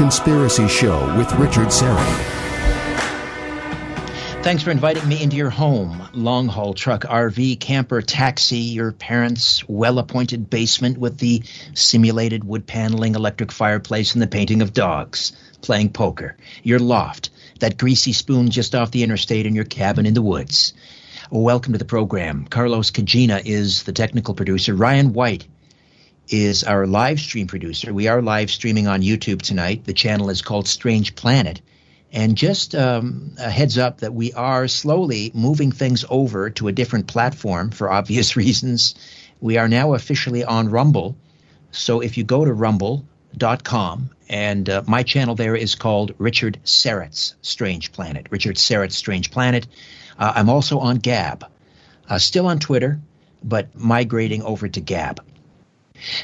Conspiracy Show with Richard Syrett. Thanks for inviting me into your home. Long haul truck, RV, camper, taxi, your parents' well appointed basement with the simulated wood paneling, electric fireplace, and the painting of dogs, playing poker, your loft, that greasy spoon just off the interstate, in your cabin in the woods. Welcome to the program. Carlos Kajina is the technical producer. Ryan White is our live stream producer. We are live streaming on YouTube tonight. The channel is called Strange Planet. And just um, a heads up that we are slowly moving things over to a different platform for obvious reasons. We are now officially on Rumble. So if you go to rumble.com, and uh, my channel there is called Richard Syrett's Strange Planet. Richard Syrett's Strange Planet. Uh, I'm also on Gab, uh, still on Twitter, but migrating over to Gab.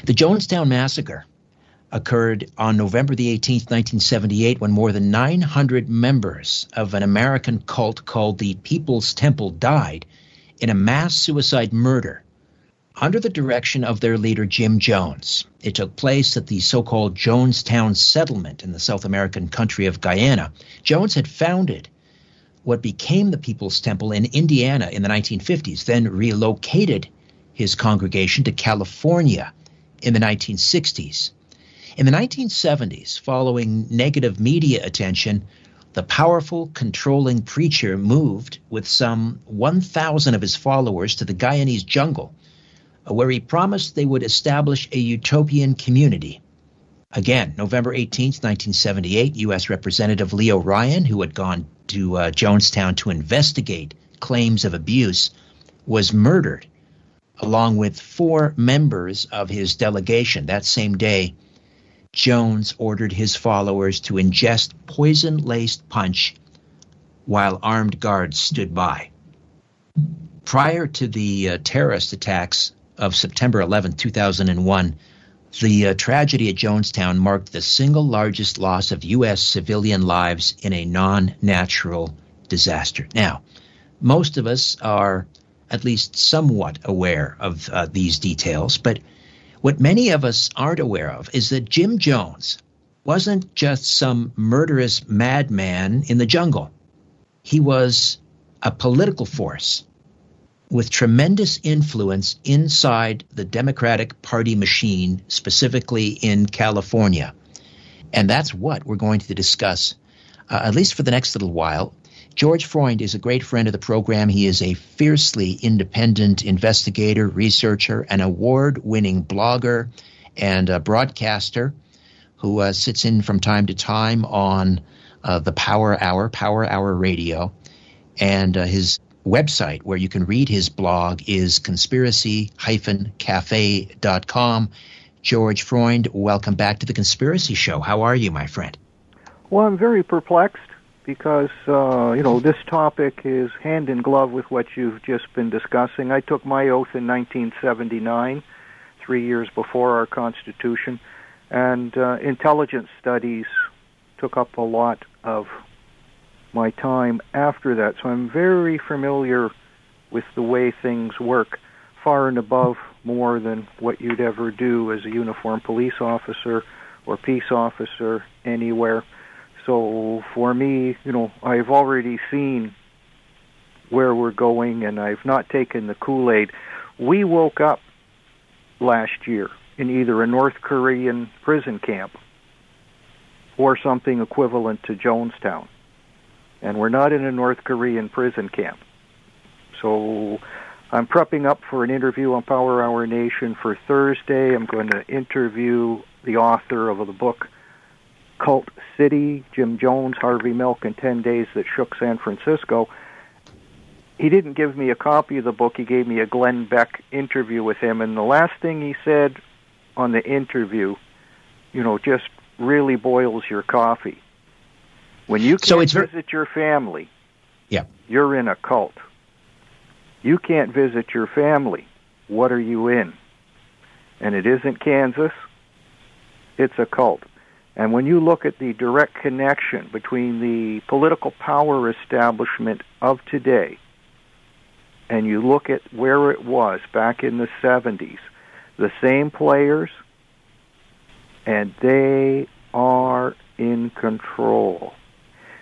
The Jonestown Massacre occurred on November the 18th, 1978, when more than 900 members of an American cult called the People's Temple died in a mass suicide murder under the direction of their leader, Jim Jones. It took place at the so called Jonestown settlement in the South American country of Guyana. Jones had founded what became the People's Temple in Indiana in the 1950s, then relocated his congregation to California in the 1960s. In the 1970s, following negative media attention, the powerful, controlling preacher moved with some 1,000 of his followers to the Guyanese jungle, where he promised they would establish a utopian community. Again, November 18, 1978, U.S. Representative Leo Ryan, who had gone to uh, Jonestown to investigate claims of abuse, was murdered, along with four members of his delegation that same day Jones ordered his followers to ingest poison laced punch while armed guards stood by. Prior to the uh, terrorist attacks of September 11, 2001, the uh, tragedy at Jonestown marked the single largest loss of U.S. civilian lives in a non natural disaster. Now, most of us are at least somewhat aware of uh, these details, but what many of us aren't aware of is that Jim Jones wasn't just some murderous madman in the jungle. He was a political force with tremendous influence inside the Democratic Party machine, specifically in California. And that's what we're going to discuss, uh, at least for the next little while, George Freund is a great friend of the program. He is a fiercely independent investigator, researcher, an award winning blogger, and a broadcaster who uh, sits in from time to time on uh, the Power Hour, Power Hour Radio. And uh, his website, where you can read his blog, is conspiracy cafe.com. George Freund, welcome back to the Conspiracy Show. How are you, my friend? Well, I'm very perplexed because uh, you know this topic is hand in glove with what you've just been discussing. I took my oath in 1979, three years before our Constitution, and uh, intelligence studies took up a lot of my time after that. So I'm very familiar with the way things work, far and above more than what you'd ever do as a uniformed police officer or peace officer anywhere. So for me, you know, I've already seen where we're going and I've not taken the Kool-Aid. We woke up last year in either a North Korean prison camp or something equivalent to Jonestown. And we're not in a North Korean prison camp. So I'm prepping up for an interview on Power Hour Nation for Thursday. I'm going to interview the author of the book Cult City, Jim Jones, Harvey Milk, and 10 Days That Shook San Francisco. He didn't give me a copy of the book. He gave me a Glenn Beck interview with him. And the last thing he said on the interview, you know, just really boils your coffee. When you can't so it's visit your family, yeah. you're in a cult. You can't visit your family. What are you in? And it isn't Kansas. It's a cult. And when you look at the direct connection between the political power establishment of today and you look at where it was back in the 70s, the same players and they are in control.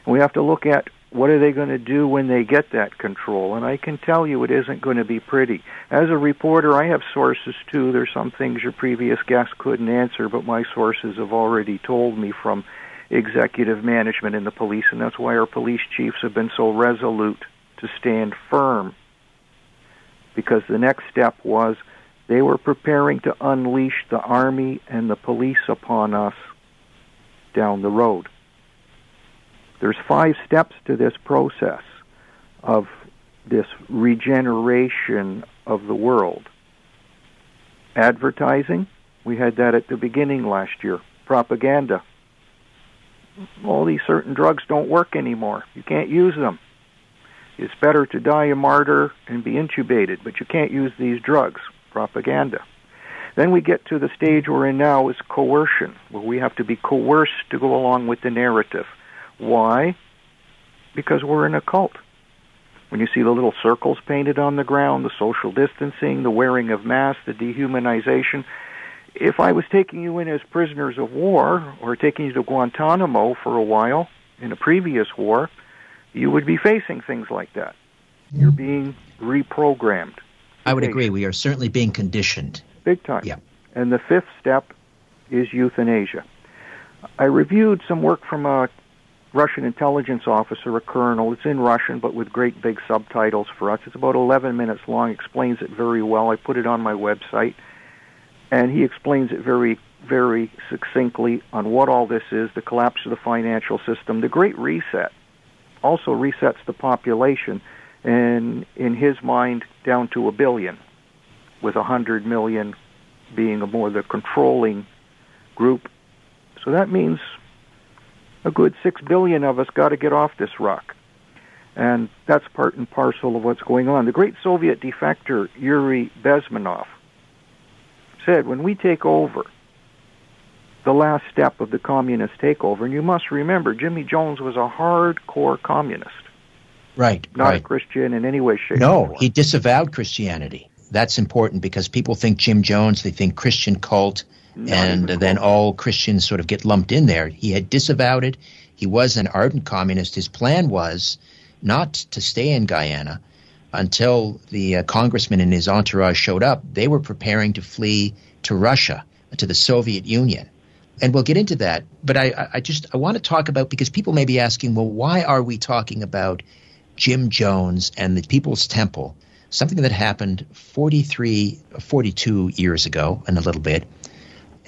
And we have to look at what are they going to do when they get that control? And I can tell you it isn't going to be pretty. As a reporter, I have sources too. There's some things your previous guest couldn't answer, but my sources have already told me from executive management in the police, and that's why our police chiefs have been so resolute to stand firm. Because the next step was they were preparing to unleash the army and the police upon us down the road. There's five steps to this process of this regeneration of the world. Advertising, we had that at the beginning last year. Propaganda. All these certain drugs don't work anymore. You can't use them. It's better to die a martyr and be intubated, but you can't use these drugs. Propaganda. Then we get to the stage we're in now is coercion, where we have to be coerced to go along with the narrative. Why? Because we're in a cult. When you see the little circles painted on the ground, the social distancing, the wearing of masks, the dehumanization, if I was taking you in as prisoners of war or taking you to Guantanamo for a while in a previous war, you would be facing things like that. You're mm. being reprogrammed. I would agree. We are certainly being conditioned. Big time. Yeah. And the fifth step is euthanasia. I reviewed some work from a Russian intelligence officer, a colonel. It's in Russian, but with great big subtitles for us. It's about 11 minutes long, explains it very well. I put it on my website. And he explains it very, very succinctly on what all this is the collapse of the financial system, the Great Reset also resets the population, and in his mind, down to a billion, with a hundred million being a more the controlling group. So that means a good six billion of us got to get off this rock. And that's part and parcel of what's going on. The great Soviet defector Yuri Bezmenov said, when we take over, the last step of the communist takeover. And you must remember, Jimmy Jones was a hardcore communist. Right. Not right. a Christian in any way, shape, No, he disavowed Christianity. That's important because people think Jim Jones, they think Christian cult, and then all Christians sort of get lumped in there. He had disavowed it. He was an ardent communist. His plan was not to stay in Guyana until the uh, congressman and his entourage showed up. They were preparing to flee to Russia, to the Soviet Union. And we'll get into that. But I, I- I just I want to talk about because people may be asking, well, why are we talking about Jim Jones and the People's Temple, something that happened 43, 42 years ago and a little bit.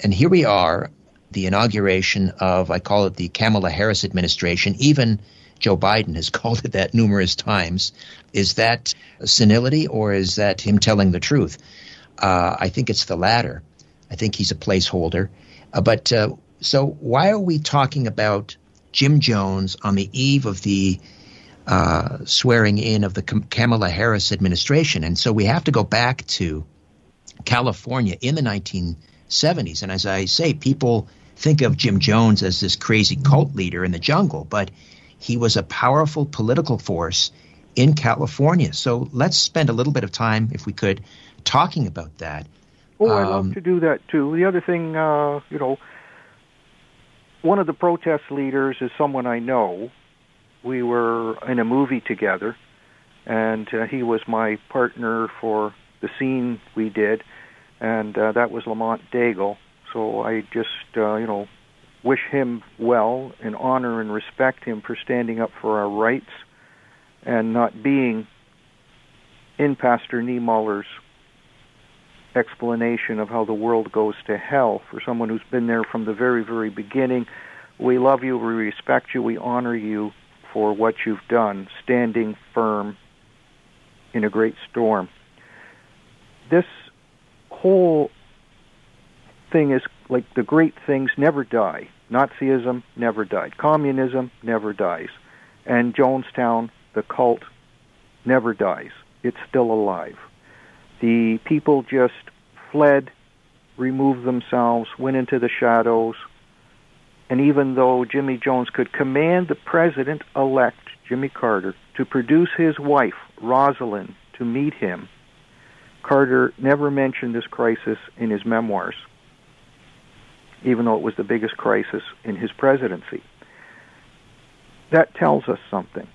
And here we are, the inauguration of, I call it the Kamala Harris administration. Even Joe Biden has called it that numerous times. Is that senility or is that him telling the truth? Uh, I think it's the latter. I think he's a placeholder. Uh, but uh, so why are we talking about Jim Jones on the eve of the uh, swearing in of the Kam- Kamala Harris administration? And so we have to go back to California in the 1970s. And as I say, people think of Jim Jones as this crazy cult leader in the jungle, but he was a powerful political force in California. So let's spend a little bit of time, if we could, talking about that. Oh, I'd Um, love to do that too. The other thing, uh, you know, one of the protest leaders is someone I know. We were in a movie together, and uh, he was my partner for the scene we did, and uh, that was Lamont Daigle. So I just, uh, you know, wish him well and honor and respect him for standing up for our rights and not being in Pastor Niemuller's explanation of how the world goes to hell for someone who's been there from the very, very beginning. We love you, we respect you, we honor you for what you've done, standing firm in a great storm. This whole thing is like the great things never die. Nazism never died. Communism never dies. And Jonestown, the cult, never dies. It's still alive. The people just fled, removed themselves, went into the shadows, and even though Jimmy Jones could command the president elect, Jimmy Carter, to produce his wife, Rosalynn, to meet him, Carter never mentioned this crisis in his memoirs. even though it was the biggest crisis in his presidency. That tells us something.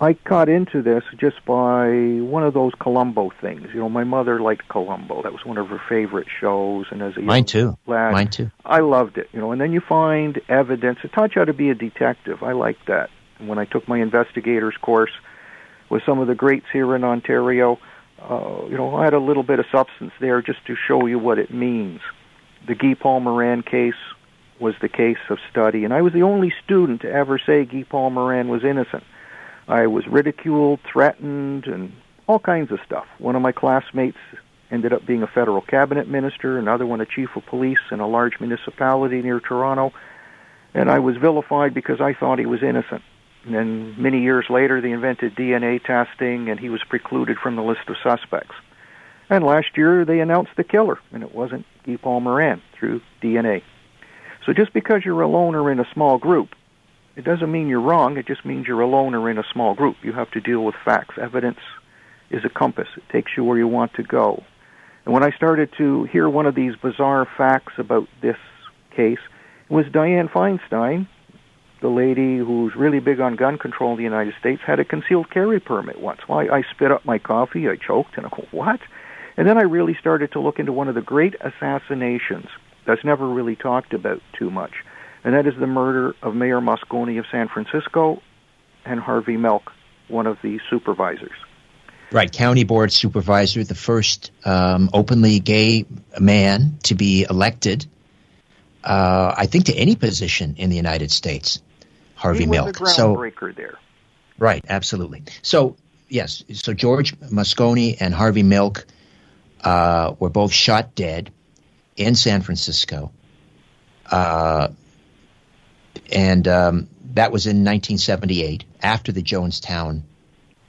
I got into this just by one of those Columbo things. You know, my mother liked Columbo. That was one of her favorite shows. And as a mine too, lad, mine too, I loved it. You know, and then you find evidence. It taught you how to be a detective. I liked that. And when I took my investigators course with some of the greats here in Ontario, uh, you know, I had a little bit of substance there just to show you what it means. The Guy Paul Morin case was the case of study, and I was the only student to ever say Guy Paul Morin was innocent. I was ridiculed, threatened, and all kinds of stuff. One of my classmates ended up being a federal cabinet minister, another one a chief of police in a large municipality near Toronto, and I was vilified because I thought he was innocent. And then many years later, they invented DNA testing, and he was precluded from the list of suspects. And last year, they announced the killer, and it wasn't Guy Paul Morin through DNA. So just because you're alone or in a small group it doesn't mean you're wrong. It just means you're alone or in a small group. You have to deal with facts. Evidence is a compass. It takes you where you want to go. And when I started to hear one of these bizarre facts about this case, it was Dianne Feinstein, the lady who's really big on gun control in the United States, had a concealed carry permit once. Well, I, I spit up my coffee, I choked, and I go, what? And then I really started to look into one of the great assassinations that's never really talked about too much and that is the murder of Mayor Moscone of San Francisco and Harvey Milk, one of the supervisors. Right, county board supervisor, the first um, openly gay man to be elected, uh, I think, to any position in the United States. Harvey Milk. So, there. Right, absolutely. So yes, so George Moscone and Harvey Milk uh, were both shot dead in San Francisco. Uh, and um, that was in 1978 after the Jonestown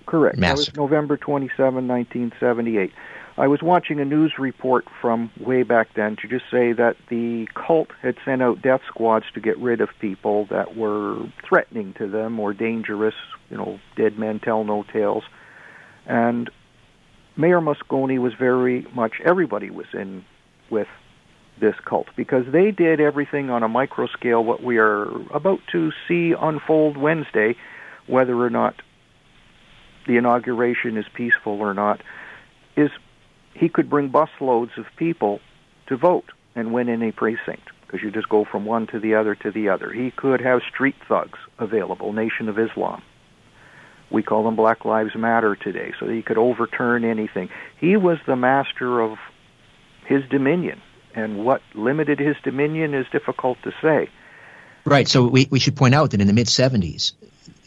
Correct. Massacre. That was November 27, 1978. I was watching a news report from way back then to just say that the cult had sent out death squads to get rid of people that were threatening to them or dangerous, you know, dead men tell no tales. And Mayor Moscone was very much, everybody was in with this cult because they did everything on a micro scale what we are about to see unfold Wednesday, whether or not the inauguration is peaceful or not, is he could bring busloads of people to vote and win any precinct because you just go from one to the other to the other. He could have street thugs available, Nation of Islam. We call them Black Lives Matter today, so he could overturn anything. He was the master of his dominion and what limited his dominion is difficult to say. Right. So we, we should point out that in the mid 70s,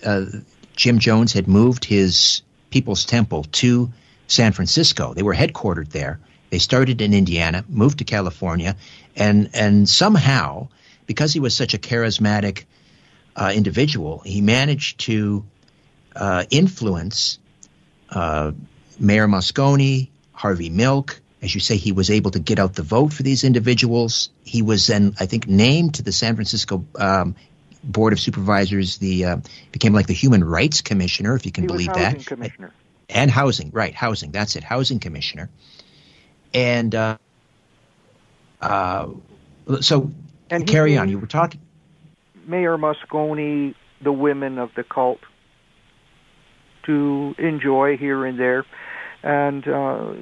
uh, Jim Jones had moved his People's Temple to San Francisco. They were headquartered there. They started in Indiana, moved to California, and and somehow, because he was such a charismatic uh, individual, he managed to uh, influence uh, Mayor Moscone, Harvey Milk, as you say, he was able to get out the vote for these individuals. He was then, I think, named to the San Francisco um, Board of Supervisors. The uh, became like the Human Rights Commissioner, if you can he believe that. Commissioner. And housing, right? Housing. That's it. Housing Commissioner. And uh, uh, so and carry on. You were talking. Mayor Moscone, the women of the cult, to enjoy here and there, and uh,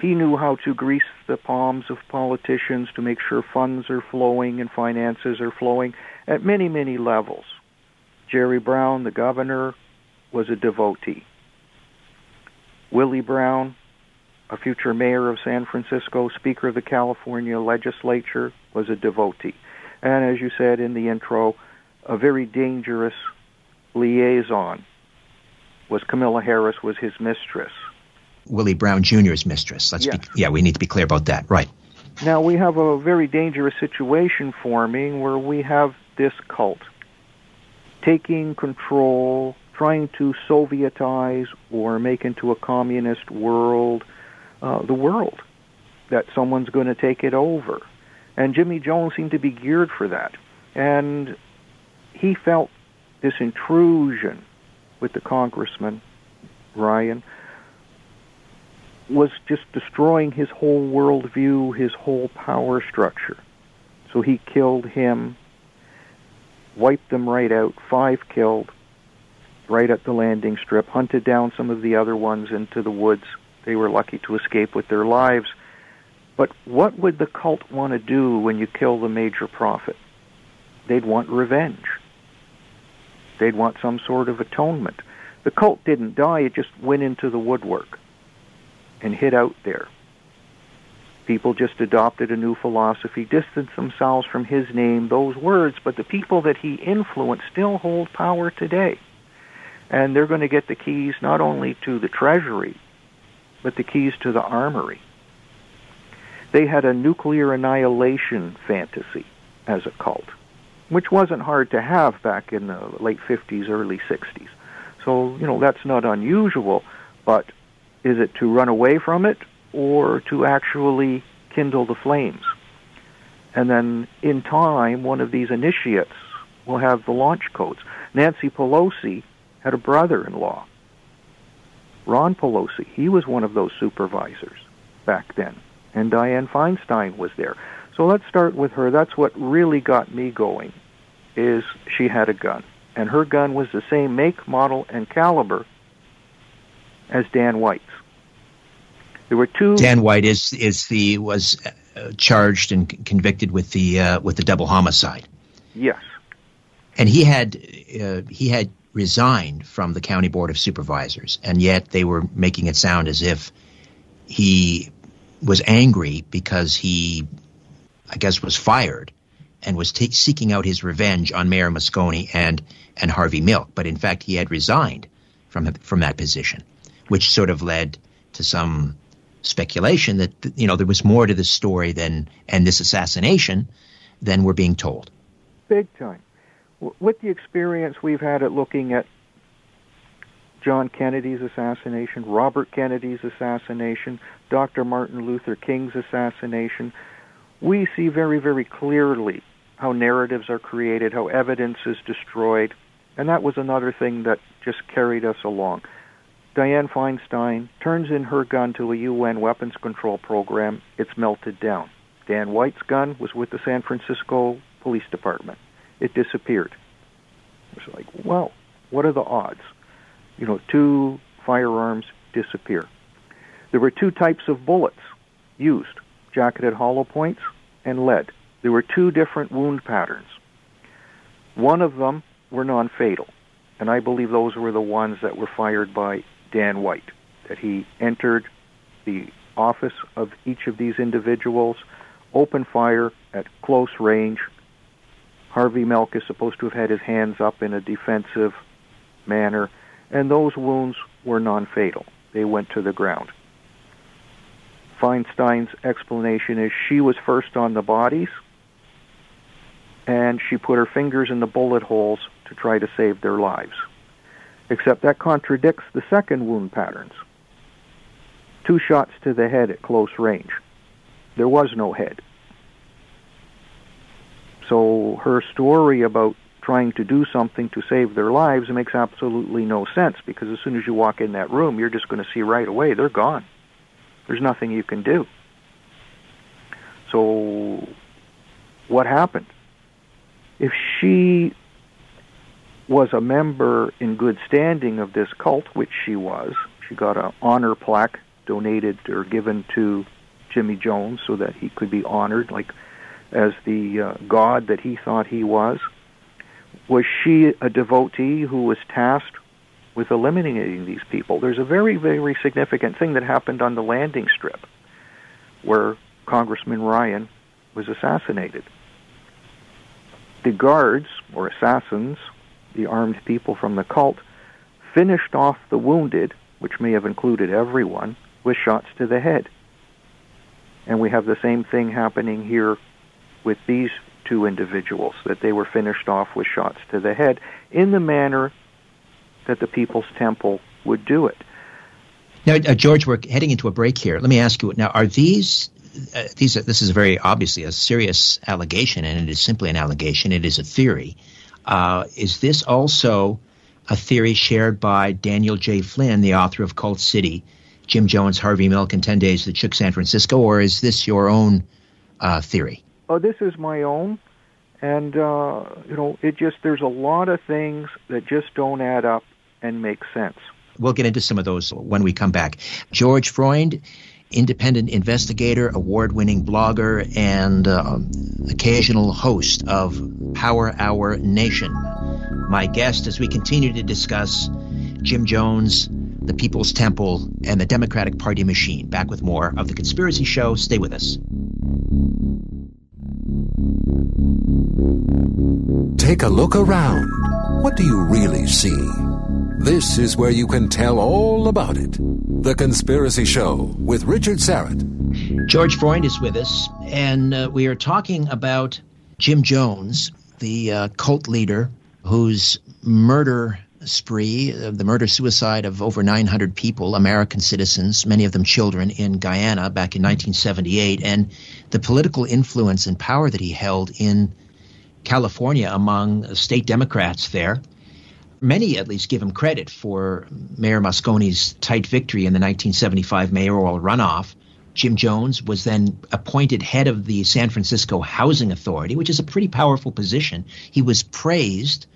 he knew how to grease the palms of politicians to make sure funds are flowing and finances are flowing at many, many levels. Jerry Brown, the governor, was a devotee. Willie Brown, a future mayor of San Francisco, Speaker of the California legislature, was a devotee. And as you said in the intro, a very dangerous liaison was Camilla Harris was his mistress. Willie Brown Jr.'s mistress. Let's yes. be yeah, we need to be clear about that. Right. Now we have a very dangerous situation forming where we have this cult taking control, trying to Sovietize or make into a communist world uh, the world that someone's going to take it over. And Jimmy Jones seemed to be geared for that. And he felt this intrusion with the congressman, Ryan, was just destroying his whole worldview, his whole power structure. So he killed him, wiped them right out, five killed, right at the landing strip, hunted down some of the other ones into the woods. They were lucky to escape with their lives. But what would the cult want to do when you kill the major prophet? They'd want revenge. They'd want some sort of atonement. The cult didn't die, it just went into the woodwork and hid out there. People just adopted a new philosophy, distanced themselves from his name, those words, but the people that he influenced still hold power today. And they're going to get the keys not only to the treasury, but the keys to the armory. They had a nuclear annihilation fantasy as a cult, which wasn't hard to have back in the late 50s, early 60s. So, you know, that's not unusual, but is it to run away from it or to actually kindle the flames? And then in time, one of these initiates will have the launch codes. Nancy Pelosi had a brother-in-law, Ron Pelosi. He was one of those supervisors back then. And Dianne Feinstein was there. So let's start with her. That's what really got me going, is she had a gun and her gun was the same make, model, and caliber as Dan White's. There were two. Dan White is is the was uh, charged and convicted with the uh, with the double homicide. Yes. And he had uh, he had resigned from the county board of supervisors, and yet they were making it sound as if he was angry because he, I guess, was fired and was t- seeking out his revenge on Mayor Moscone and and Harvey Milk. But in fact, he had resigned from from that position, which sort of led to some speculation that you know there was more to this story than and this assassination than we're being told. Big time. With the experience we've had at looking at John Kennedy's assassination, Robert Kennedy's assassination, Dr. Martin Luther King's assassination, we see very, very clearly how narratives are created, how evidence is destroyed, and that was another thing that just carried us along. Dianne Feinstein turns in her gun to a UN weapons control program. It's melted down. Dan White's gun was with the San Francisco Police Department. It disappeared. It was like, well, what are the odds? You know, two firearms disappear. There were two types of bullets used, jacketed hollow points and lead. There were two different wound patterns. One of them were non-fatal, and I believe those were the ones that were fired by Dan White, that he entered the office of each of these individuals, opened fire at close range. Harvey Milk is supposed to have had his hands up in a defensive manner, and those wounds were non-fatal. They went to the ground. Feinstein's explanation is she was first on the bodies, and she put her fingers in the bullet holes to try to save their lives. Except that contradicts the second wound patterns. Two shots to the head at close range. There was no head. So her story about trying to do something to save their lives makes absolutely no sense because as soon as you walk in that room, you're just going to see right away they're gone. There's nothing you can do. So what happened? if she was a member in good standing of this cult, which she was, she got an honor plaque donated or given to Jimmy Jones so that he could be honored, like as the uh, god that he thought he was. Was she a devotee who was tasked with eliminating these people? There's a very, very significant thing that happened on the landing strip where Congressman Ryan was assassinated the guards, or assassins, the armed people from the cult, finished off the wounded, which may have included everyone, with shots to the head. And we have the same thing happening here with these two individuals, that they were finished off with shots to the head in the manner that the People's Temple would do it. Now, uh, George, we're heading into a break here. Let me ask you now: Are these uh, these are, this is very obviously a serious allegation, and it is simply an allegation. It is a theory. Uh, is this also a theory shared by Daniel J. Flynn, the author of Cult City, Jim Jones, Harvey Milk, and 10 Days that shook San Francisco, or is this your own uh, theory? Oh, this is my own. And, uh, you know, it just, there's a lot of things that just don't add up and make sense. We'll get into some of those when we come back. George Freund, independent investigator, award winning blogger, and uh, occasional host of Power Hour Nation. My guest as we continue to discuss Jim Jones, the People's Temple, and the Democratic Party machine. Back with more of The Conspiracy Show. Stay with us. Take a look around. What do you really see? This is where you can tell all about it. The Conspiracy Show with Richard Syrett. George Freund is with us, and uh, we are talking about Jim Jones, the uh, cult leader whose murder spree, uh, the murder suicide of over 900 people, American citizens, many of them children, in Guyana back in 1978, and the political influence and power that he held in California among state Democrats there many at least give him credit for Mayor Moscone's tight victory in the 1975 mayoral runoff. Jim Jones was then appointed head of the San Francisco Housing Authority, which is a pretty powerful position. He was praised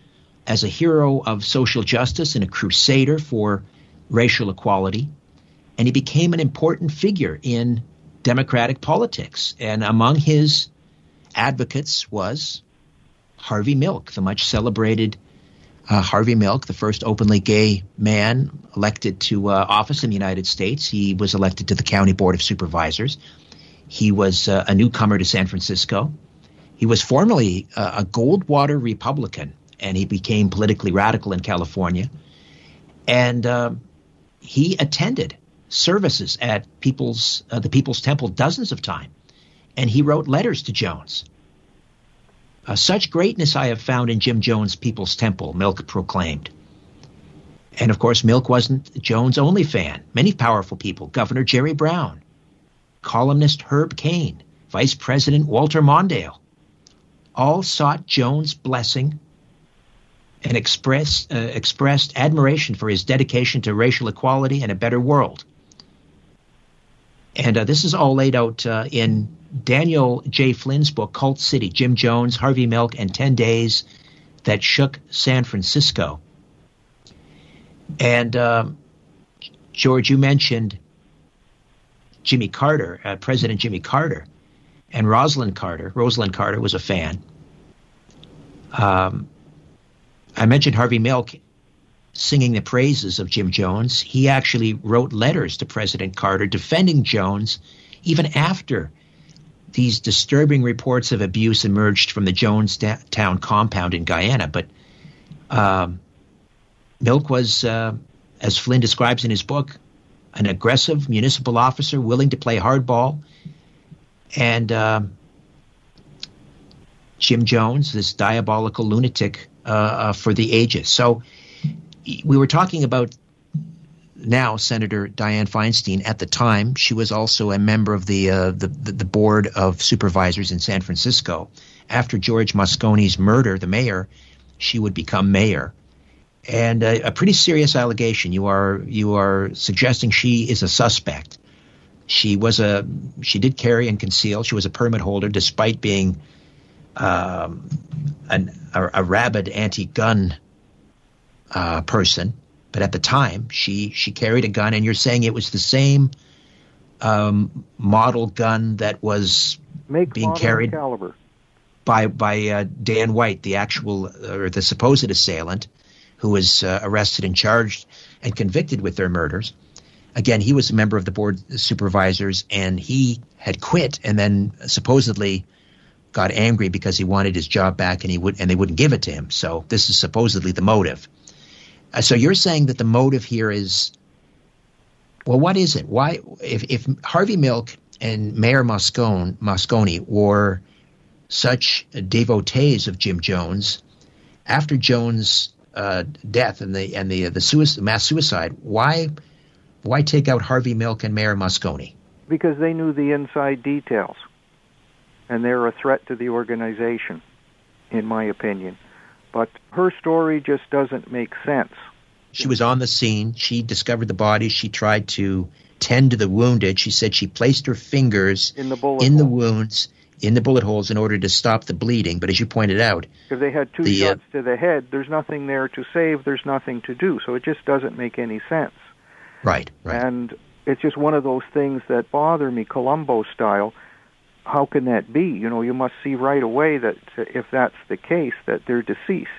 as a hero of social justice and a crusader for racial equality. And he became an important figure in Democratic politics. And among his advocates was Harvey Milk, the much celebrated uh, Harvey Milk, the first openly gay man elected to uh, office in the United States. He was elected to the County Board of Supervisors. He was uh, a newcomer to San Francisco. He was formerly uh, a Goldwater Republican, and he became politically radical in California. And um, he attended services at People's uh, the People's Temple dozens of times, and he wrote letters to Jones uh, such greatness I have found in Jim Jones' People's Temple, Milk proclaimed. And of course, Milk wasn't Jones' only fan. Many powerful people, Governor Jerry Brown, columnist Herb Caen, Vice President Walter Mondale, all sought Jones' blessing and expressed, uh, expressed admiration for his dedication to racial equality and a better world. And uh, this is all laid out uh, in Daniel J. Flynn's book, Cult City Jim Jones, Harvey Milk, and 10 Days That Shook San Francisco. And um, George, you mentioned Jimmy Carter, uh, President Jimmy Carter, and Rosalynn Carter. Rosalynn Carter was a fan. Um, I mentioned Harvey Milk singing the praises of Jim Jones. He actually wrote letters to President Carter defending Jones even after these disturbing reports of abuse emerged from the Jonestown compound in Guyana. But um, Milk was, uh, as Flynn describes in his book, an aggressive municipal officer willing to play hardball. And uh, Jim Jones, this diabolical lunatic uh for the ages. So we were talking about now Senator Dianne Feinstein. At the time, she was also a member of the, uh, the, the board of supervisors in San Francisco. After George Moscone's murder, the mayor, she would become mayor. And a, a pretty serious allegation. You are you are suggesting she is a suspect. She was a she did carry and conceal. She was a permit holder, despite being um, an, a, a rabid anti-gun uh, person but at the time she she carried a gun, and you're saying it was the same um, model gun that was Make, being carried caliber. by by uh, Dan White, the actual or the supposed assailant, who was uh, arrested and charged and convicted with their murders. Again, he was a member of the board of supervisors, and he had quit, and then supposedly got angry because he wanted his job back, and he would and they wouldn't give it to him. So this is supposedly the motive. Uh, so you're saying that the motive here is, well, what is it? Why, if, if Harvey Milk and Mayor Moscone, Moscone were such devotees of Jim Jones, after Jones' uh, death and the and the the suicide, mass suicide, why why take out Harvey Milk and Mayor Moscone? Because they knew the inside details, and they're a threat to the organization, in my opinion. But her story just doesn't make sense. She was on the scene. She discovered the body. She tried to tend to the wounded. She said she placed her fingers in the bullet in the wounds in the bullet holes in order to stop the bleeding. But as you pointed out, If they had two The, uh, shots to the head, there's nothing there to save. There's nothing to do. So it just doesn't make any sense. right, right, And it's just one of those things that bother me, Columbo style. How can that be? You know, you must see right away that if that's the case, that they're deceased.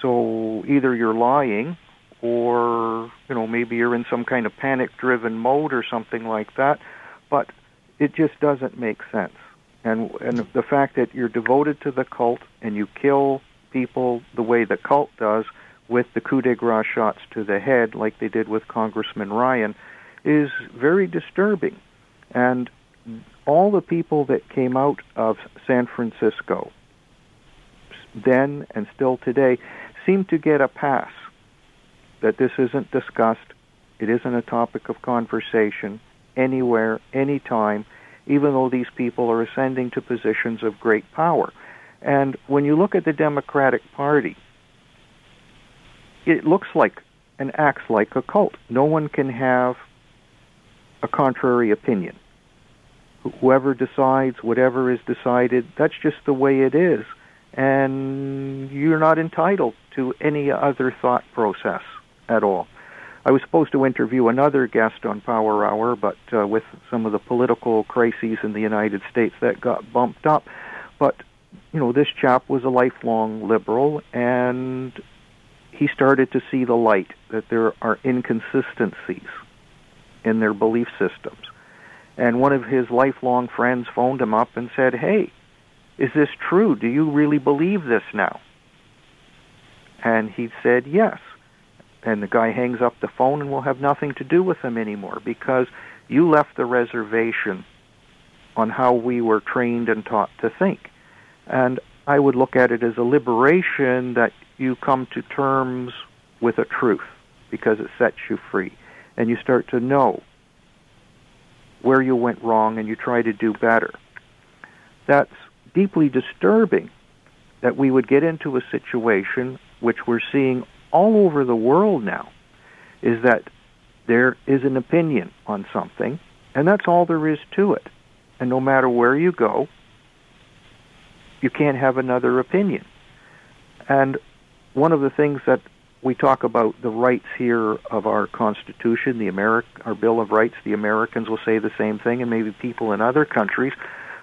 So either you're lying, or you know, maybe you're in some kind of panic-driven mode or something like that. But it just doesn't make sense. And and the fact that you're devoted to the cult and you kill people the way the cult does with the coup de grace shots to the head, like they did with Congressman Ryan, is very disturbing. And all the people that came out of San Francisco then and still today seem to get a pass that this isn't discussed, it isn't a topic of conversation anywhere, anytime, even though these people are ascending to positions of great power. And when you look at the Democratic Party, it looks like and acts like a cult. No one can have a contrary opinion. Whoever decides, whatever is decided, that's just the way it is. And you're not entitled to any other thought process at all. I was supposed to interview another guest on Power Hour, but uh, with some of the political crises in the United States, that got bumped up. But, you know, this chap was a lifelong liberal, and he started to see the light that there are inconsistencies in their belief systems. And one of his lifelong friends phoned him up and said, Hey, is this true? Do you really believe this now? And he said, Yes. And the guy hangs up the phone and will have nothing to do with him anymore because you left the reservation on how we were trained and taught to think. And I would look at it as a liberation that you come to terms with a truth because it sets you free. And you start to know where you went wrong and you try to do better. That's deeply disturbing that we would get into a situation which we're seeing all over the world now is that there is an opinion on something and that's all there is to it. And no matter where you go, you can't have another opinion. And one of the things that we talk about the rights here of our Constitution, the Ameri- our Bill of Rights, the Americans will say the same thing, and maybe people in other countries.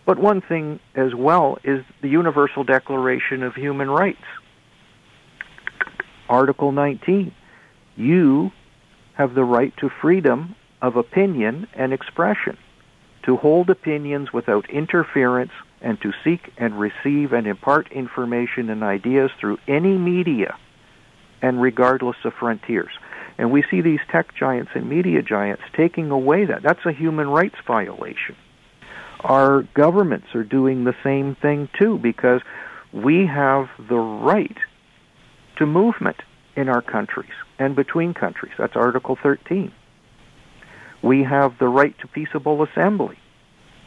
But one thing as well is the Universal Declaration of Human Rights. Article 19. You have the right to freedom of opinion and expression, to hold opinions without interference, and to seek and receive and impart information and ideas through any media and regardless of frontiers. And we see these tech giants and media giants taking away that. That's a human rights violation. Our governments are doing the same thing too because we have the right to movement in our countries and between countries. That's Article 13. We have the right to peaceable assembly,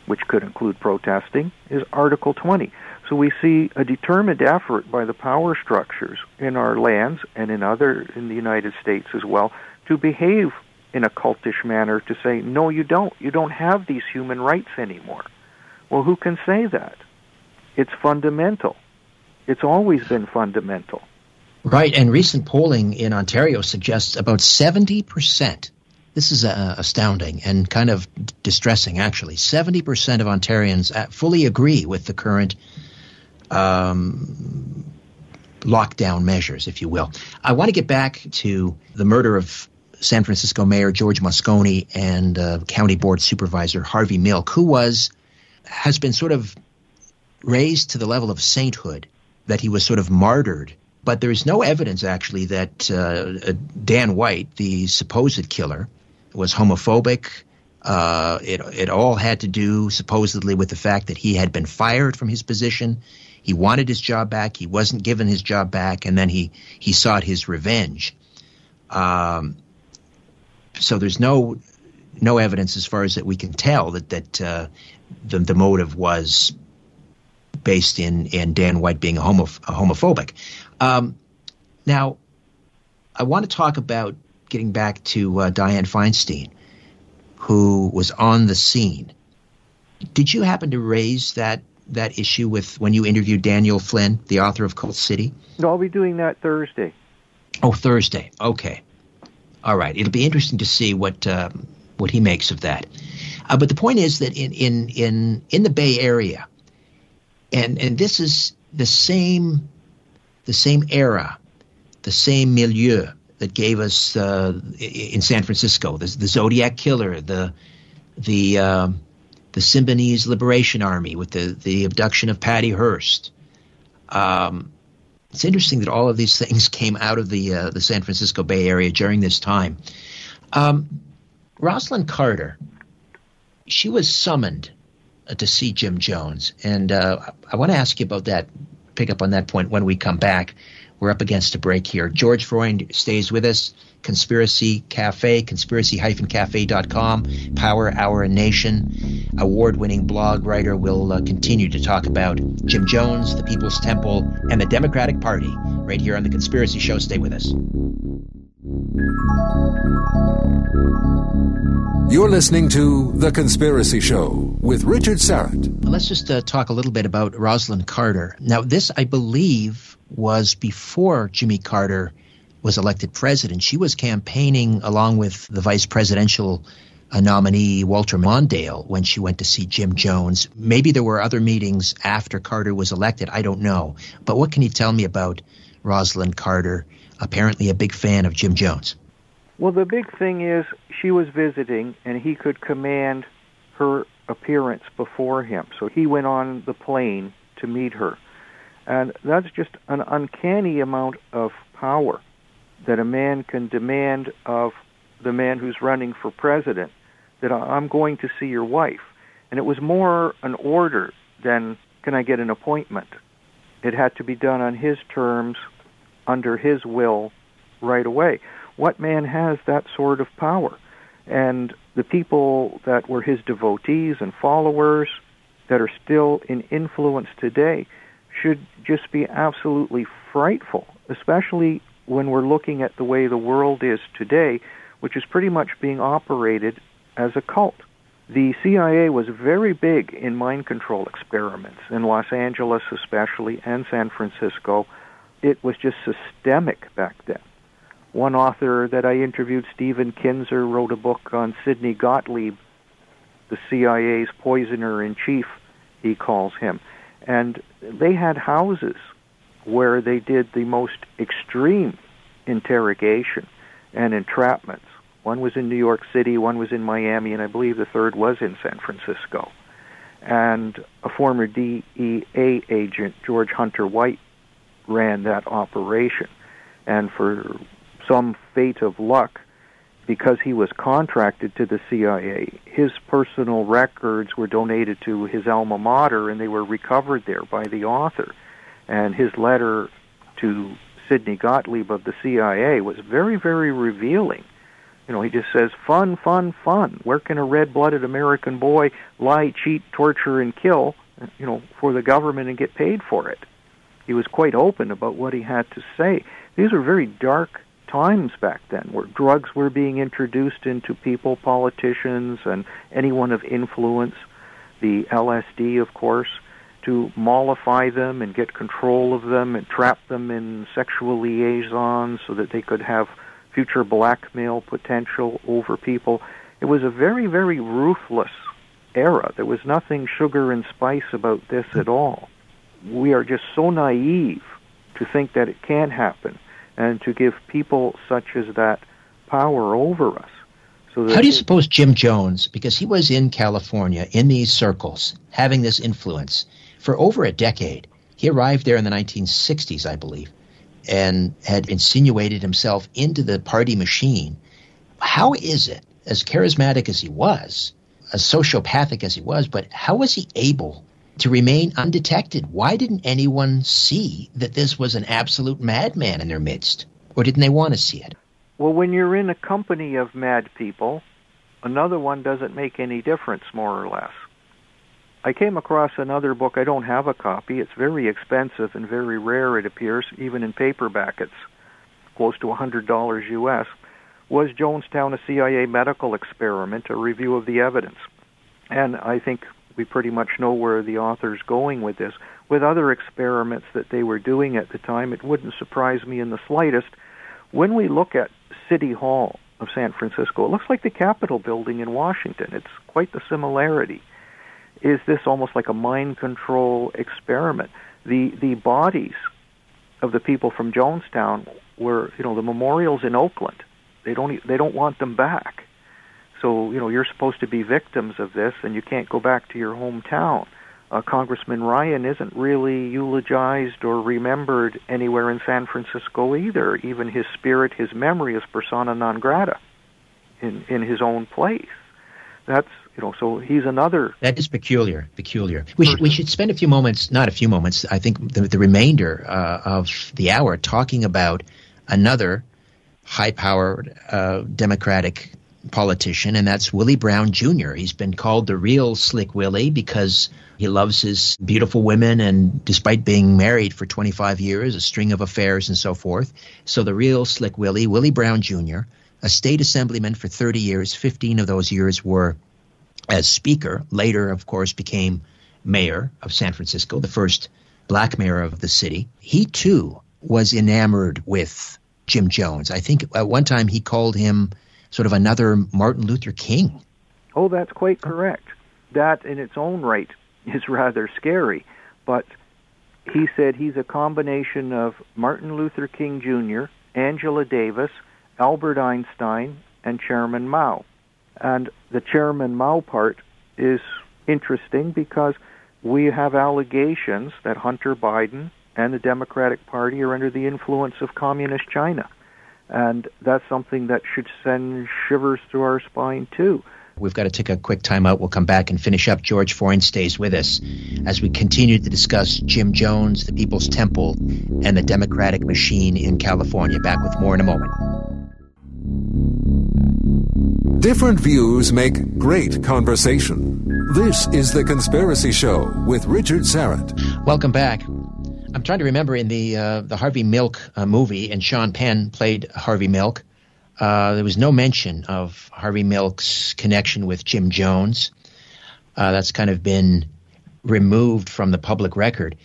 which could include protesting, is Article 20. So we see a determined effort by the power structures in our lands and in other in the United States as well to behave in a cultish manner to say, no, you don't. You don't have these human rights anymore. Well, who can say that? It's fundamental. It's always been fundamental. Right, and recent polling in Ontario suggests about 70%. This is uh, astounding and kind of distressing, actually. 70% of Ontarians uh, fully agree with the current um, lockdown measures, if you will. I want to get back to the murder of San Francisco Mayor George Moscone and uh, County Board Supervisor Harvey Milk, who was has been sort of raised to the level of sainthood, that he was sort of martyred. But there is no evidence, actually, that uh, Dan White, the supposed killer, was homophobic. Uh, it it all had to do supposedly with the fact that he had been fired from his position. He wanted his job back. He wasn't given his job back, and then he he sought his revenge. Um, so there's no no evidence, as far as that we can tell, that that uh, the the motive was based in in Dan White being a, homo, a homophobic. Um, now, I want to talk about getting back to uh, Dianne Feinstein, who was on the scene. Did you happen to raise that that issue with when you interviewed Daniel Flynn, the author of Cult City? No, I'll be doing that Thursday. Oh, Thursday. Okay. All right. It'll be interesting to see what uh, what he makes of that. Uh, but the point is that in in in in the Bay Area, and and this is the same the same era, the same milieu that gave us uh, in San Francisco the, the Zodiac Killer, the the uh, the Symbionese Liberation Army with the the abduction of Patty Hearst. Um, it's interesting that all of these things came out of the uh, the San Francisco Bay Area during this time. Um, Rosalynn Carter, she was summoned uh, to see Jim Jones, and uh, I want to ask you about that. Pick up on that point when we come back. We're up against a break here. George Freund stays with us. Conspiracy Cafe, conspiracy-cafe.com, Power Hour and Nation. Award-winning blog writer will uh, continue to talk about Jim Jones, the People's Temple, and the Democratic Party right here on The Conspiracy Show. Stay with us. You're listening to The Conspiracy Show with Richard Syrett. Let's just uh, talk a little bit about Rosalynn Carter. Now, this, I believe, was before Jimmy Carter was elected president. She was campaigning along with the vice presidential uh, nominee Walter Mondale when she went to see Jim Jones. Maybe there were other meetings after Carter was elected. I don't know. But what can you tell me about Rosalynn Carter, apparently a big fan of Jim Jones? Well, the big thing is she was visiting and he could command her appearance before him. So he went on the plane to meet her. And that's just an uncanny amount of power that a man can demand of the man who's running for president that I'm going to see your wife. And it was more an order than can I get an appointment. It had to be done on his terms, under his will, right away. What man has that sort of power? And the people that were his devotees and followers that are still in influence today, should just be absolutely frightful, especially when we're looking at the way the world is today, which is pretty much being operated as a cult. The CIA was very big in mind control experiments in Los Angeles, especially, and San Francisco. It was just systemic back then. One author that I interviewed, Stephen Kinzer, wrote a book on Sidney Gottlieb, the CIA's poisoner in chief, he calls him. And they had houses where they did the most extreme interrogation and entrapments. One was in New York City, one was in Miami, and I believe the third was in San Francisco. And a former DEA agent, George Hunter White, ran that operation. And for some fate of luck, because he was contracted to the CIA, his personal records were donated to his alma mater and they were recovered there by the author. And his letter to Sidney Gottlieb of the CIA was very, very revealing. You know, he just says, fun, fun, fun. Where can a red blooded American boy lie, cheat, torture, and kill, you know, for the government and get paid for it? He was quite open about what he had to say. These were very dark times back then where drugs were being introduced into people, politicians, and anyone of influence. The LSD, of course, to mollify them and get control of them and trap them in sexual liaisons so that they could have future blackmail potential over people. It was a very, very ruthless era. There was nothing sugar and spice about this at all. We are just so naive to think that it can happen and to give people such as that power over us. So How do you suppose Jim Jones, because he was in California in these circles, having this influence for over a decade, he arrived there in the 1960s, I believe, and had insinuated himself into the party machine. How is it, as charismatic as he was, as sociopathic as he was, but how was he able to remain undetected. Why didn't anyone see that this was an absolute madman in their midst? Or didn't they want to see it? Well, when you're in a company of mad people, another one doesn't make any difference, more or less. I came across another book. I don't have a copy. It's very expensive and very rare, it appears, even in paperback. It's close to a $100 U.S., Was Jonestown a CIA medical experiment, a review of the evidence? And I think we pretty much know where the author's going with this. With other experiments that they were doing at the time, it wouldn't surprise me in the slightest. When we look at City Hall of San Francisco, it looks like the Capitol building in Washington. It's quite the similarity. Is this almost like a mind control experiment? The the bodies of the people from Jonestown were, you know, the memorials in Oakland. They don't they don't want them back. So, you know, you're supposed to be victims of this and you can't go back to your hometown. Uh, Congressman Ryan isn't really eulogized or remembered anywhere in San Francisco either. Even his spirit, his memory is persona non grata in, in his own place. That's you know, so he's another. That is peculiar. Peculiar. We should we should spend a few moments, not a few moments. I think the, the remainder uh, of the hour talking about another high-powered uh, Democratic politician, and that's Willie Brown Jr. He's been called the real Slick Willie because he loves his beautiful women, and despite being married for 25 years, a string of affairs and so forth. So the real Slick Willie, Willie Brown Jr., a state assemblyman for 30 years. 15 of those years were as speaker. Later, of course, became mayor of San Francisco, the first black mayor of the city. He too was enamored with Jim Jones. I think at one time he called him sort of another Martin Luther King. Oh, that's quite correct. That in its own right is rather scary, but he said he's a combination of Martin Luther King Jr., Angela Davis, Albert Einstein, and Chairman Mao. And the Chairman Mao part is interesting because we have allegations that Hunter Biden and the Democratic Party are under the influence of communist China. And that's something that should send shivers through our spine, too. We've got to take a quick time out. We'll come back and finish up. George Freund stays with us as we continue to discuss Jim Jones, the People's Temple, and the Democratic machine in California. Back with more in a moment. Different views make great conversation. This is The Conspiracy Show with Richard Syrett. Welcome back. I'm trying to remember in the uh, the Harvey Milk uh, movie, and Sean Penn played Harvey Milk. Uh, there was no mention of Harvey Milk's connection with Jim Jones. Uh, that's kind of been removed from the public record.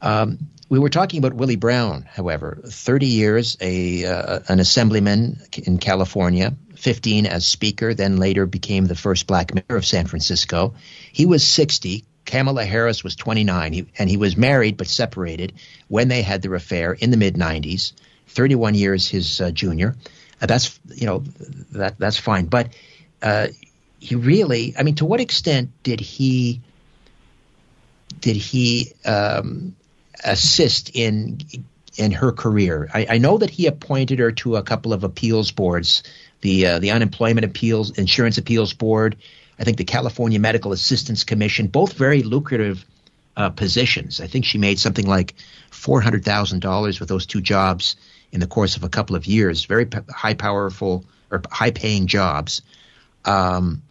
Um, we were talking about Willie Brown, however, 30 years, a uh, an assemblyman in California, 15 as speaker, then later became the first black mayor of San Francisco. He was 60. Kamala Harris was 29, he, and he was married but separated when they had their affair in the mid 90s. 31 years his uh, junior. Uh, that's you know that that's fine, but uh, he really, I mean, to what extent did he did he um, assist in in her career? I, I, know that he appointed her to a couple of appeals boards, the uh, the unemployment appeals, insurance appeals board, I think the California Medical Assistance Commission, both very lucrative uh, positions. I think she made something like four hundred thousand dollars with those two jobs in the course of a couple of years. Very p- high powerful or high paying jobs. Um,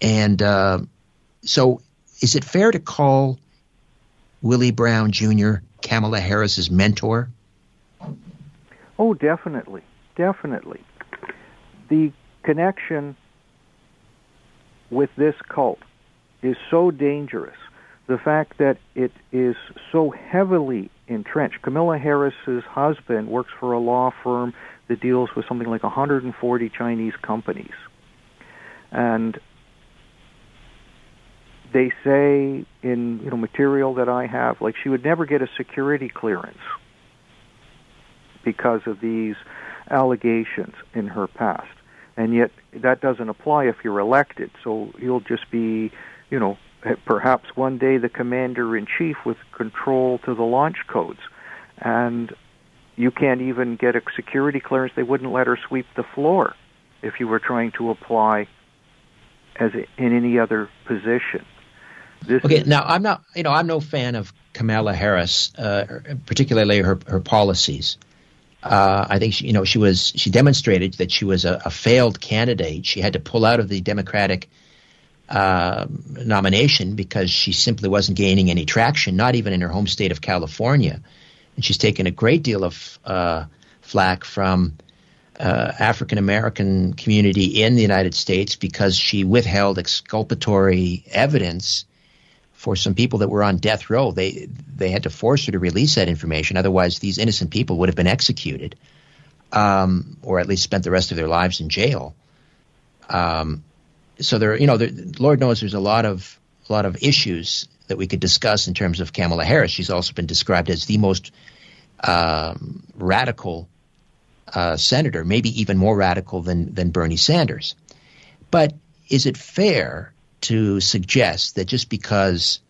and uh, so, is it fair to call Willie Brown Jr. Kamala Harris's mentor? Oh, definitely, definitely. The connection with this cult is so dangerous. The fact that it is so heavily entrenched. Camilla Harris's husband works for a law firm that deals with something like 140 Chinese companies. And they say in you know material that I have, like she would never get a security clearance because of these allegations in her past. And yet that doesn't apply if you're elected. So you'll just be, you know, perhaps one day the commander in chief with control to the launch codes. And you can't even get a security clearance. They wouldn't let her sweep the floor if you were trying to apply as in any other position. This okay, now I'm not, you know, I'm no fan of Kamala Harris, uh, particularly her her policies. Uh, I think she, you know she was she demonstrated that she was a, a, failed candidate. She had to pull out of the Democratic uh, nomination because she simply wasn't gaining any traction, not even in her home state of California. And she's taken a great deal of uh, flack from uh, African American community in the United States because she withheld exculpatory evidence for some people that were on death row. They they had to force her to release that information, otherwise these innocent people would have been executed, um, or at least spent the rest of their lives in jail. Um, so there, you know, there, Lord knows there's a lot of a lot of issues that we could discuss in terms of Kamala Harris. She's also been described as the most um, radical uh, senator, maybe even more radical than than Bernie Sanders. But is it fair to suggest that just because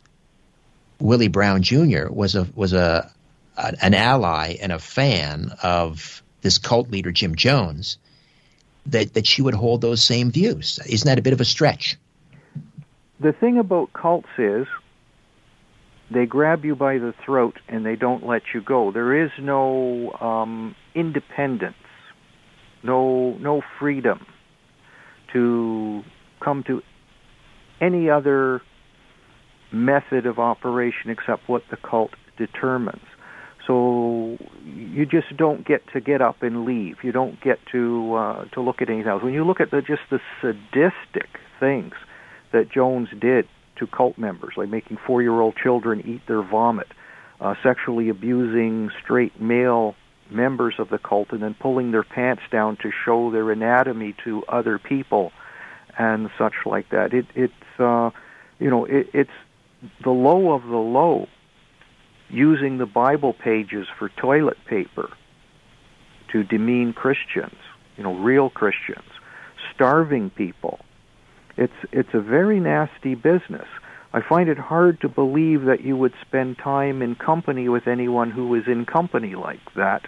Willie Brown Jr. was a was a an ally and a fan of this cult leader Jim Jones, that that she would hold those same views? Isn't that a bit of a stretch? The thing about cults is they grab you by the throat and they don't let you go. There is no um, independence, no no freedom to come to any other method of operation except what the cult determines. So you just don't get to get up and leave. You don't get to uh, to look at anything else. When you look at the just the sadistic things that Jones did to cult members, like making four-year-old children eat their vomit, uh, sexually abusing straight male members of the cult, and then pulling their pants down to show their anatomy to other people, and such like that. It, it's uh, you know it, it's the low of the low, using the Bible pages for toilet paper to demean Christians, you know, real Christians, starving people. It's it's a very nasty business. I find it hard to believe that you would spend time in company with anyone who was in company like that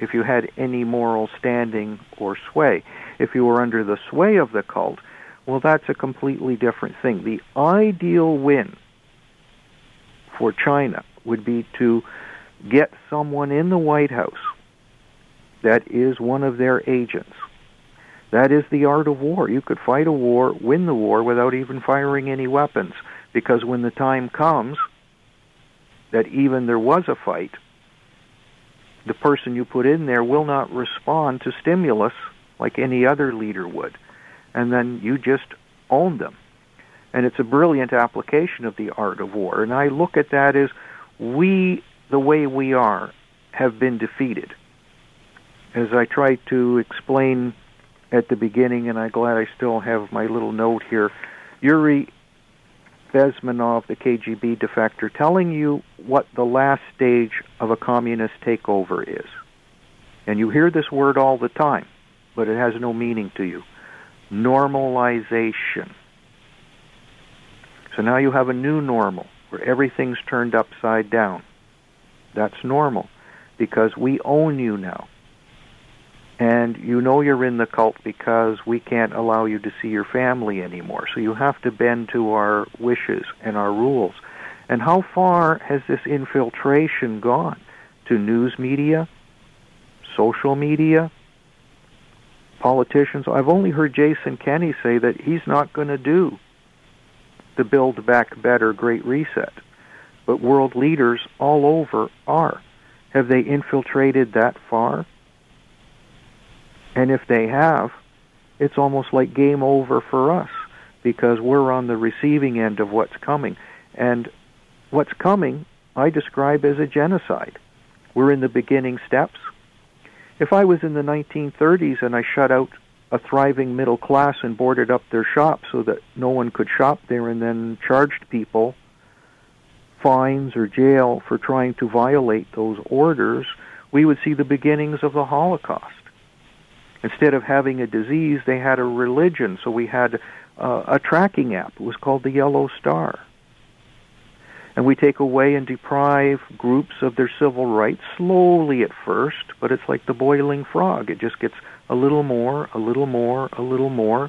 if you had any moral standing or sway. If you were under the sway of the cult, well, that's a completely different thing. The ideal win for China would be to get someone in the White House that is one of their agents. That is the art of war. You could fight a war, win the war without even firing any weapons, because when the time comes that even there was a fight, the person you put in there will not respond to stimulus like any other leader would and then you just own them. And it's a brilliant application of the art of war. And I look at that as we, the way we are, have been defeated. As I tried to explain at the beginning, and I'm glad I still have my little note here, Yuri Bezmenov, the KGB defector, telling you what the last stage of a communist takeover is. And you hear this word all the time, but it has no meaning to you normalization. So now you have a new normal where everything's turned upside down. That's normal because we own you now. And you know you're in the cult because we can't allow you to see your family anymore. So you have to bend to our wishes and our rules. And how far has this infiltration gone? To news media, social media, politicians. I've only heard Jason Kenney say that he's not going to do the Build Back Better Great Reset. But world leaders all over are. Have they infiltrated that far? And if they have, it's almost like game over for us because we're on the receiving end of what's coming. And what's coming, I describe as a genocide. We're in the beginning steps. If I was in the 1930s and I shut out a thriving middle class and boarded up their shops so that no one could shop there and then charged people fines or jail for trying to violate those orders, we would see the beginnings of the Holocaust. Instead of having a disease, they had a religion, so we had uh, a tracking app. It was called the Yellow Star and we take away and deprive groups of their civil rights slowly at first, but it's like the boiling frog. It just gets a little more, a little more, a little more.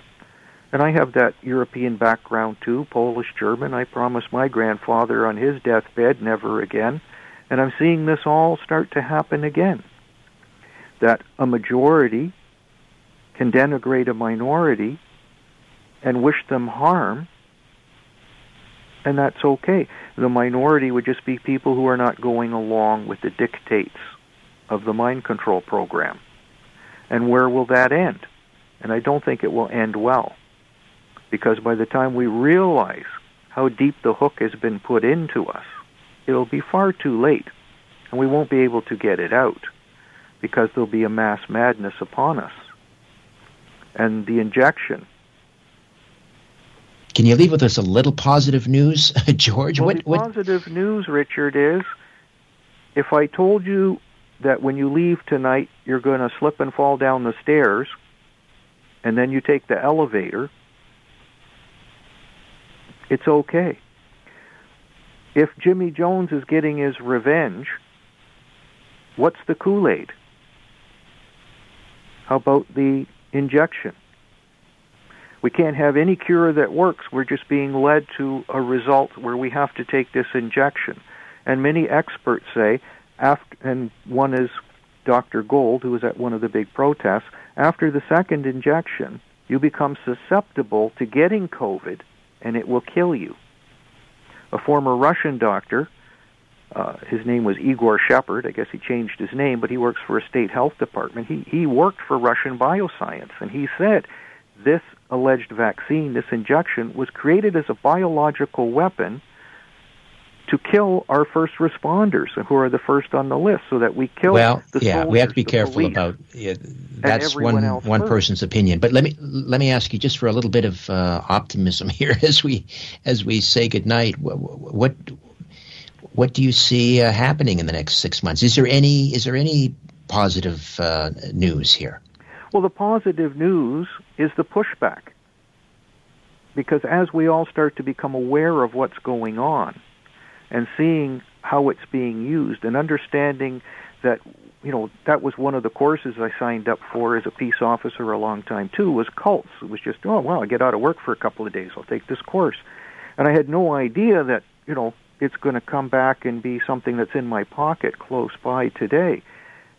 And I have that European background too, Polish, German. I promised my grandfather on his deathbed never again. And I'm seeing this all start to happen again. That a majority can denigrate a minority and wish them harm and that's okay. The minority would just be people who are not going along with the dictates of the mind control program. And where will that end? And I don't think it will end well. Because by the time we realize how deep the hook has been put into us, it'll be far too late. And we won't be able to get it out because there'll be a mass madness upon us. And the injection. Can you leave with us a little positive news, George? Well, what, the what... positive news, Richard, is if I told you that when you leave tonight you're going to slip and fall down the stairs, and then you take the elevator, it's okay. If Jimmy Jones is getting his revenge, what's the Kool-Aid? How about the injection? We can't have any cure that works. We're just being led to a result where we have to take this injection. And many experts say, after, and one is Dr. Gold, who was at one of the big protests, after the second injection, you become susceptible to getting COVID and it will kill you. A former Russian doctor, uh, his name was Igor Shepherd. I guess he changed his name, but he works for a state health department. He he worked for Russian bioscience, and he said this alleged vaccine, this injection, was created as a biological weapon to kill our first responders, who are the first on the list, so that we kill. Well, the yeah, soldiers, we have to be careful police, about. Yeah, that's one one first. person's opinion. But let me let me ask you just for a little bit of uh, optimism here as we as we say goodnight. What what, what do you see uh, happening in the next six months? Is there any is there any positive uh, news here? Well, the positive news is the pushback. Because as we all start to become aware of what's going on and seeing how it's being used and understanding that, you know, that was one of the courses I signed up for as a peace officer a long time too, was cults. It was just, oh, well, I get out of work for a couple of days. I'll take this course. And I had no idea that, you know, it's going to come back and be something that's in my pocket close by today.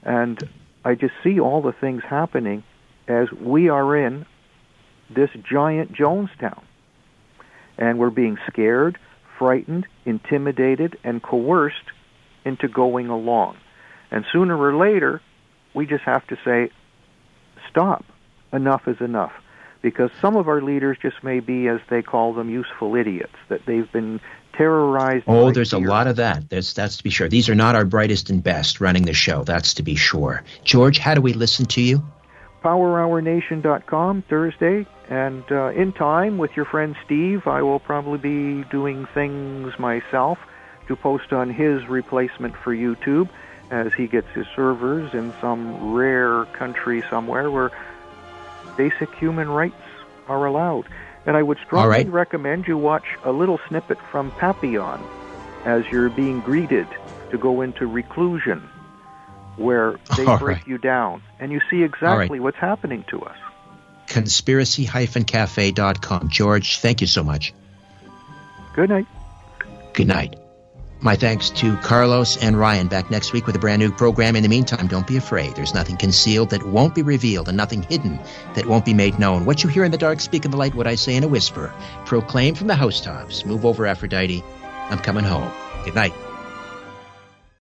And I just see all the things happening as we are in this giant Jonestown. And we're being scared, frightened, intimidated, and coerced into going along. And sooner or later, we just have to say, stop. Enough is enough. Because some of our leaders just may be, as they call them, useful idiots, that they've been terrorized. Oh, there's a lot of that. There's that's to be sure. These are not our brightest and best running the show. That's to be sure. George, how do we listen to you? PowerHourNation.com Thursday, and uh, in time with your friend Steve, I will probably be doing things myself to post on his replacement for YouTube as he gets his servers in some rare country somewhere where basic human rights are allowed. And I would strongly right. recommend you watch a little snippet from Papillon as you're being greeted to go into reclusion where they All break right. you down and you see exactly what's happening to us. Conspiracy-cafe.com. George, thank you so much. Good night. Good night. My thanks to Carlos and Ryan. Back next week with a brand new program. In the meantime, don't be afraid. There's nothing concealed that won't be revealed and nothing hidden that won't be made known. What you hear in the dark, speak in the light. What I say in a whisper. Proclaim from the housetops. Move over, Aphrodite. I'm coming home. Good night.